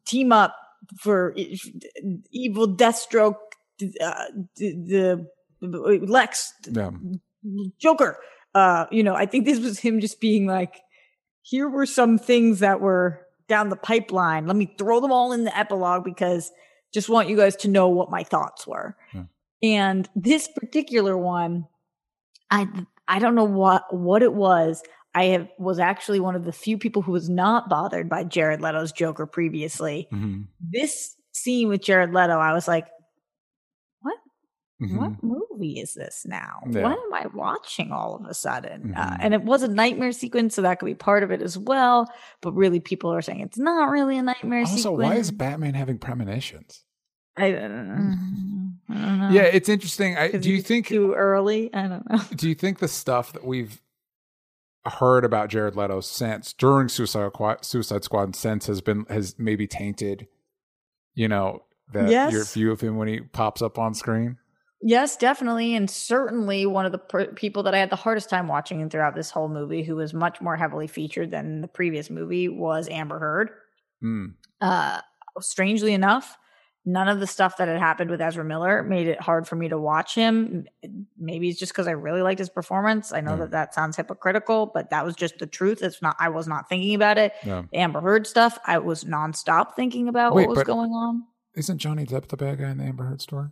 team up for evil Deathstroke, uh, the, the Lex, yeah Joker. Uh, you know, I think this was him just being like, here were some things that were down the pipeline. Let me throw them all in the epilogue because just want you guys to know what my thoughts were. Yeah. And this particular one, I I don't know what what it was. I have was actually one of the few people who was not bothered by Jared Leto's Joker previously. hmm This scene with Jared Leto, I was like, hmm what movie is this now? Yeah. What am I watching all of a sudden? Uh, Mhm. and it was a nightmare sequence, so that could be part of it as well. But really, people are saying it's not really a nightmare sequence. also sequence. why is batman having premonitions I don't know. I don't know. yeah it's interesting I, 'Cause do you think too early? I don't know. do you think the stuff that we've heard about Jared Leto since during Suicide Squad, Suicide Squad and since has been has maybe tainted, you know, that Yes. your view of him when he pops up on screen? Yes, definitely, and certainly one of the per- people that I had the hardest time watching throughout this whole movie, who was much more heavily featured than the previous movie, was Amber Heard. Mm. Uh, strangely enough, none of the stuff that had happened with Ezra Miller made it hard for me to watch him. Maybe it's just because I really liked his performance. I know that that sounds hypocritical, but that was just the truth. It's not. I was not thinking about it. Yeah. The Amber Heard stuff, I was nonstop thinking about Wait, what was going on. Isn't Johnny Depp the bad guy in the Amber Heard story?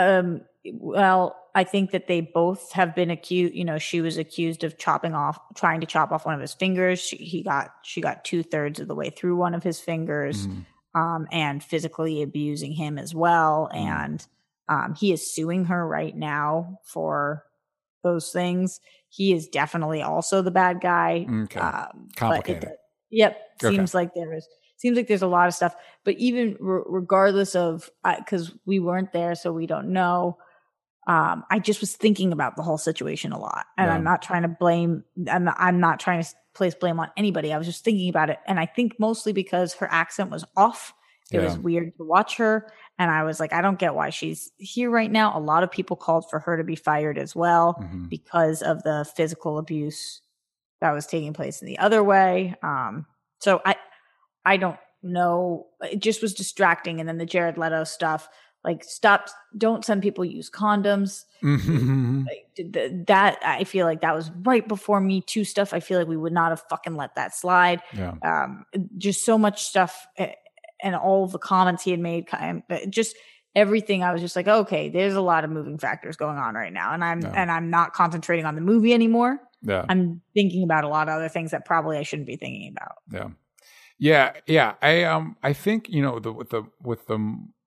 Um, well, I think that they both have been accused. You know, she was accused of chopping off, trying to chop off one of his fingers. She, he got, she got two thirds of the way through one of his fingers, Mhm. um, and physically abusing him as well. Mm. And um, he is suing her right now for those things. He is definitely also the bad guy. Okay. Um, it Complicated. does- yep. Okay. Seems like there is. Seems like there's a lot of stuff. But even re- regardless of, because we weren't there, so we don't know. Um, I just was thinking about the whole situation a lot, and Yeah. I'm not trying to blame. I'm not, I'm not trying to place blame on anybody. I was just thinking about it, and I think mostly because her accent was off. It was weird to watch her, and I was like, I don't get why she's here right now. A lot of people called for her to be fired as well Mhm. because of the physical abuse that was taking place in the other way. Um, so I, I don't know. It just was distracting, and then the Jared Leto stuff. Like, stop! Don't send people use condoms. Mhm. Th- that I feel like that was right before Me Too stuff. I feel like we would not have fucking let that slide. Yeah. Um, just so much stuff, eh, and all the comments he had made, kind of, just everything. I was just like, okay, there's a lot of moving factors going on right now, and I'm Yeah. and I'm not concentrating on the movie anymore. Yeah. I'm thinking about a lot of other things that probably I shouldn't be thinking about. Yeah, yeah, yeah. I um, I think you know the with the with the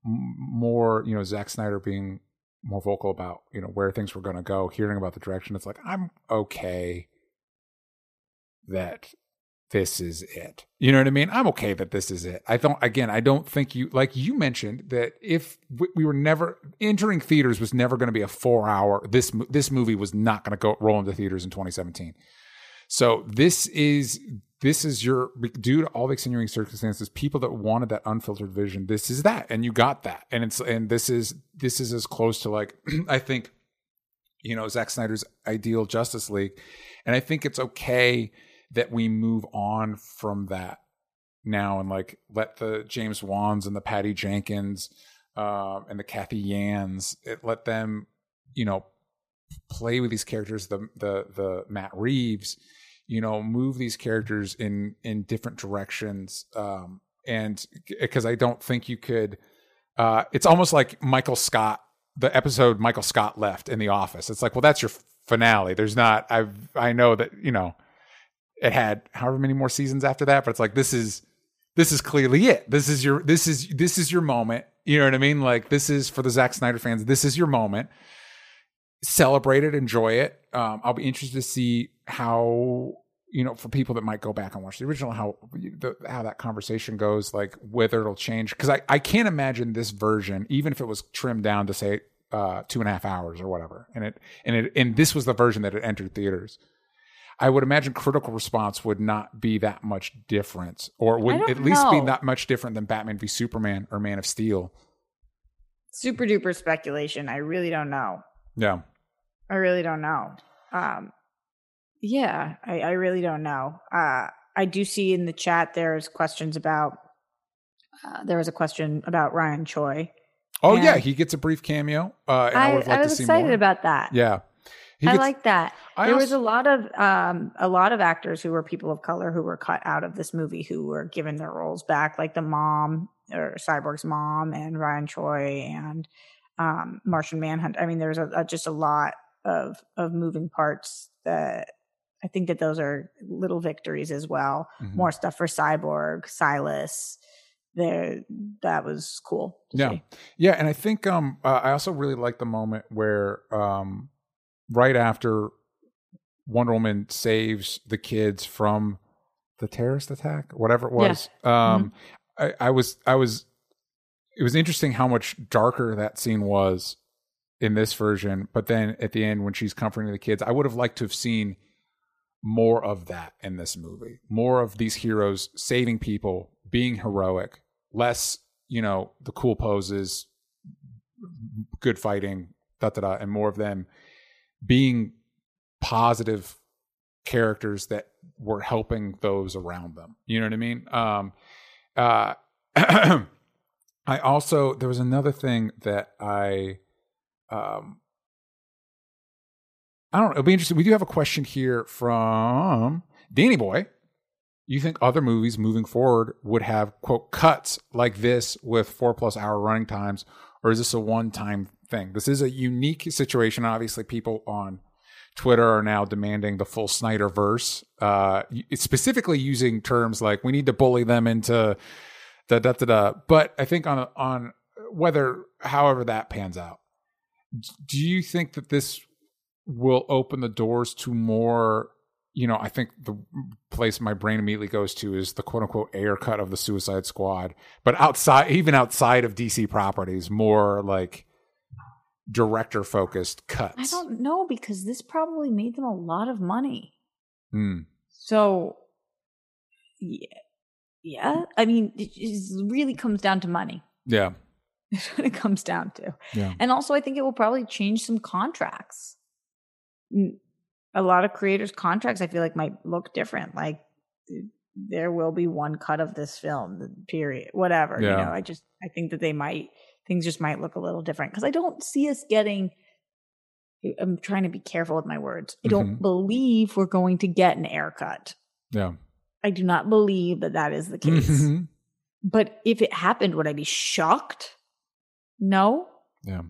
more you know Zack Snyder being more vocal about you know where things were going to go, hearing about the direction. It's like I'm okay that this is it. You know what I mean? I'm okay that this is it. I don't. Again, I don't think you like you mentioned that if we- we were never entering theaters was never going to be a four hour. This this movie was not going to go roll into theaters in 2017. So this is this is your due to all the extenuating circumstances, people that wanted that unfiltered vision. This is that, and you got that, and it's and this is this is as close to like I think, you know, Zack Snyder's ideal Justice League, and I think it's okay that we move on from that now and like let the James Wans and the Patty Jenkins um, and the Cathy Yans it, let them you know play with these characters the the the Matt Reeves you know move these characters in in different directions um and because I don't think you could uh it's almost like Michael Scott the episode Michael Scott left in the office. It's like well that's your finale. There's not I've. I know that you know it had however many more seasons after that but it's like this is this is clearly it. This is your this is this is your moment. You know what I mean? Like this is for the Zack Snyder fans this is your moment celebrate it, enjoy it. Um, I'll be interested to see how you know for people that might go back and watch the original how the, how that conversation goes, like whether it'll change. Because I I can't imagine this version, even if it was trimmed down to say uh, two and a half hours or whatever, and it and it and this was the version that it entered theaters. I would imagine critical response would not be that much different, or would don't at least be know. not much different than Batman v Superman or Man of Steel. Super duper speculation. I really don't know. Yeah, I really don't know. Um, yeah, I, I really don't know. Uh, I do see in the chat there's questions about. Uh, there was a question about Ryan Choi. Oh Yeah. he gets a brief cameo. Uh, and I, I, would have I was to see excited about that. Yeah, he I gets- like that. I there was a lot of um, a lot of actors who were people of color who were cut out of this movie who were given their roles back, like the mom or Cyborg's mom and Ryan Choi and um, Martian Manhunt. I mean, there's a, a, just a lot of of moving parts that I think that those are little victories as well. Mhm. More stuff for Cyborg, Silas. There, that was cool. Yeah. see. Yeah, and I think um uh, I also really like the moment where um right after Wonder Woman saves the kids from the terrorist attack, whatever it Yeah. was. Um I, I was I was it was interesting how much darker that scene was in this version, but then at the end when she's comforting the kids, I would have liked to have seen more of that in this movie. More of these heroes saving people, being heroic, less, you know, the cool poses, good fighting, da da da, and more of them being positive characters that were helping those around them. You know what I mean? Um uh I also there was another thing that I um I don't know. It'll be interesting. We do have a question here from Danny Boy. You think other movies moving forward would have quote cuts like this with four plus hour running times, or is this a one time thing? This is a unique situation. Obviously, people on Twitter are now demanding the full Snyder verse, uh, specifically using terms like "we need to bully them into da da da da." But I think on on whether, however, that pans out, do you think that this will open the doors to more you know, I think the place my brain immediately goes to is the quote unquote Ayer cut of the Suicide Squad. But outside, even outside of DC properties, more like director focused cuts. I don't know because this probably made them a lot of money. Mm. So, yeah, yeah. I mean, it, it really comes down to money. Yeah. That's what it comes down to. Yeah. And also, I think it will probably change some contracts. A lot of creators' contracts, I feel like, might look different. Like, there will be one cut of this film, period, whatever. Yeah. You know, I just, I think that they might, things just might look a little different because I don't see us getting. I'm trying to be careful with my words. I don't Mhm. believe we're going to get an Ayer cut. Yeah. I do not believe that that is the case. Mhm. But if it happened, would I be shocked? No. Yeah.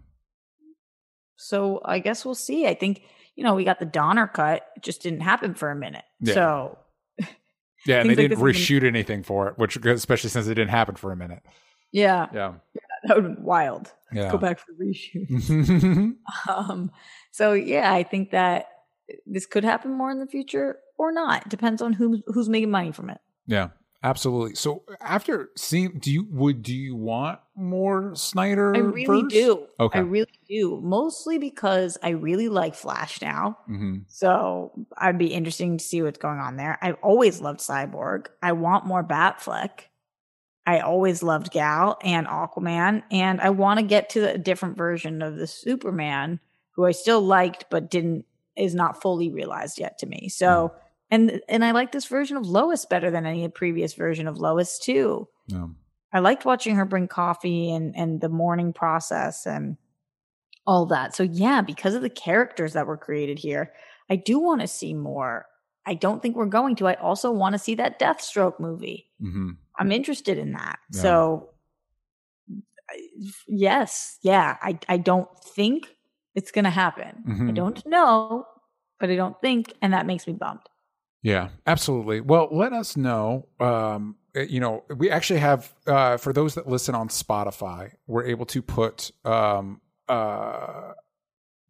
So I guess we'll see. I think, you know, we got the Donner cut. It just didn't happen for a minute. Yeah. So Yeah. And they like didn't reshoot anything for it, which, especially since it didn't happen for a minute. yeah, Yeah. yeah that would have been wild. Yeah. Go back for reshoot. Um, so yeah, I think that this could happen more in the future or not. Depends on who's who's making money from it. yeah. Absolutely. So after seeing, do you would do you want more Snyder? I really do. Okay. I really do. Mostly because I really like Flash now. hmm So I'd be interesting to see what's going on there. I've always loved Cyborg. I want more Batfleck. I always loved Gal and Aquaman, and I want to get to a different version of the Superman who I still liked but didn't is not fully realized yet to me. So and and I like this version of Lois better than any previous version of Lois too. Yeah. I liked watching her bring coffee and and the morning process and all that. So yeah, because of the characters that were created here, I do want to see more. I don't think we're going to. I also want to see that Deathstroke movie. hmm I'm interested in that. Yeah. So yes, yeah, I I don't think it's going to happen. I Mhm. don't know, but I don't think and that makes me bummed. Yeah, absolutely. Well, let us know. Um, uh, you know, we actually have uh, for those that listen on Spotify, we're able to put um, uh,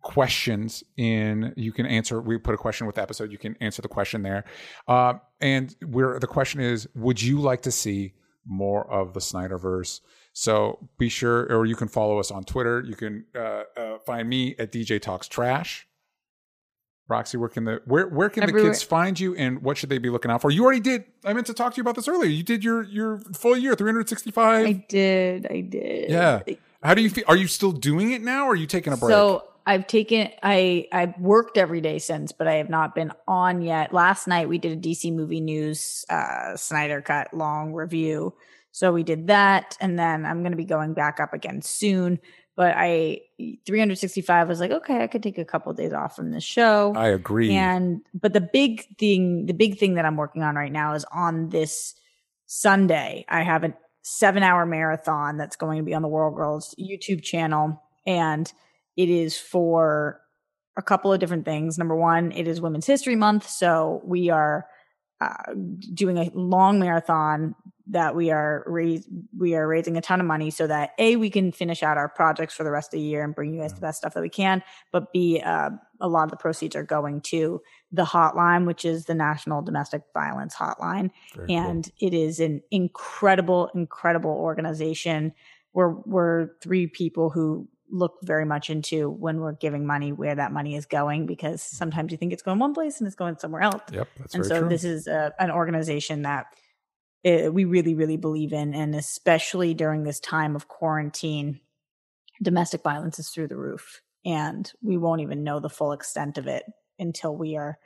questions in. You can answer. We put a question with the episode. You can answer the question there. Uh, and we're the question is: Would you like to see more of the Snyderverse? So be sure, or you can follow us on Twitter. You can uh, uh, find me at DJ Talks Trash. Roxy, where can the where where can the kids find you, and what should they be looking out for? You already did. I meant to talk to you about this earlier. You did your your full year, three hundred sixty five. I did. I did. Yeah. How do you feel? Are you still doing it now, or are you taking a break? So I've taken I I've worked every day since, but I have not been on yet. Last night we did a DC movie news uh Snyder cut long review. So we did that and then I'm gonna be going back up again soon. But I 365 was like, okay, I could take a couple days off from the show. I agree. And but the big thing, the big thing that I'm working on right now is on this Sunday. I have a seven hour marathon that's going to be on the World Girls YouTube channel. And it is for a couple of different things. Number one, it is Women's History Month. So we are uh, doing a long marathon that we are raise, we are raising a ton of money so that a we can finish out our projects for the rest of the year and bring you guys the best stuff that we can but b uh, a lot of the proceeds are going to the hotline which is the national domestic violence hotline Very cool. and it is an incredible incredible organization we're we're three people who look very much into when we're giving money where that money is going because sometimes you think it's going one place and it's going somewhere else Yep, that's and so true. this is a, an organization that uh, we really really believe in and especially during this time of quarantine domestic violence is through the roof and we won't even know the full extent of it until we are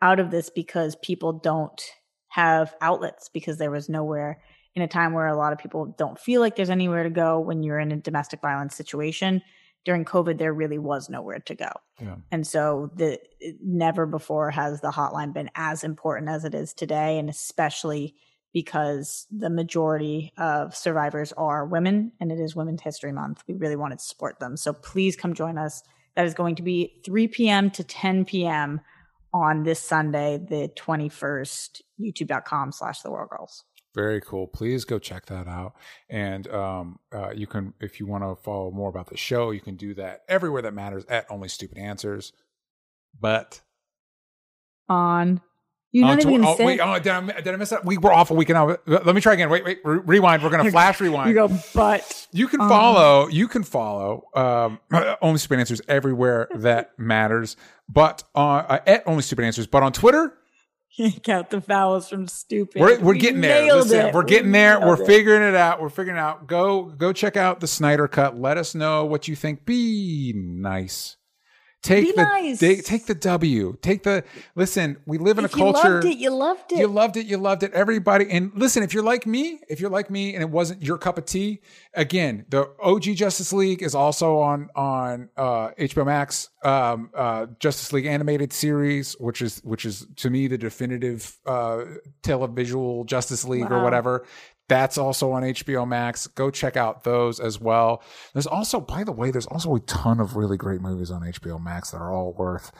out of this because people don't have outlets because there was nowhere in a time where a lot of people don't feel like there's anywhere to go when you're in a domestic violence situation during covid there really was nowhere to go yeah. and so the never before has the hotline been as important as it is today and especially because the majority of survivors are women and it is women's history month we really wanted to support them so please come join us that is going to be 3 p.m to 10 p.m on this sunday the 21st youtube.com slash the world girls Very cool. Please go check that out. And um, uh, you can, if you want to follow more about the show, you can do that everywhere that matters at Only Stupid Answers. but on. You're not tw- even oh, wait, oh, did I, did I miss that? We were off a week now. Let me try again. Wait, wait, re- rewind. We're gonna flash rewind. you go, but You can Um, follow. You can follow um, only stupid answers everywhere that matters. But uh, uh, at only stupid answers. But on Twitter, can't count the vowels from stupid. we're, we're We getting there. Listen, it. we're We getting there. We're it. figuring it out. We're figuring it out. Go go check out the Snyder Cut. Let us know what you think. Be nice. Take Be the nice. da- take the W. Take the listen. We live in If a culture. You loved it. You loved it. You loved it. You loved it. Everybody. And listen, if you're like me, if you're like me and it wasn't your cup of tea, again, the OG Justice League is also on, on, uh, HBO Max, um, uh, Justice League animated series, which is, which is to me the definitive, uh, televisual Justice League or whatever. That's also on HBO Max. Go check out those as well. There's also, by the way, there's also a ton of really great movies on HBO Max that are all worth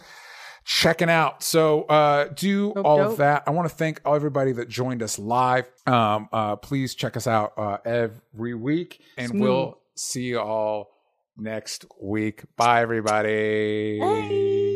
checking out. So uh, do Dope, all dope. of that. I want to thank everybody that joined us live. Um, uh, please check us out uh, every week, and Smooth. we'll see you all next week. Bye, everybody. Bye.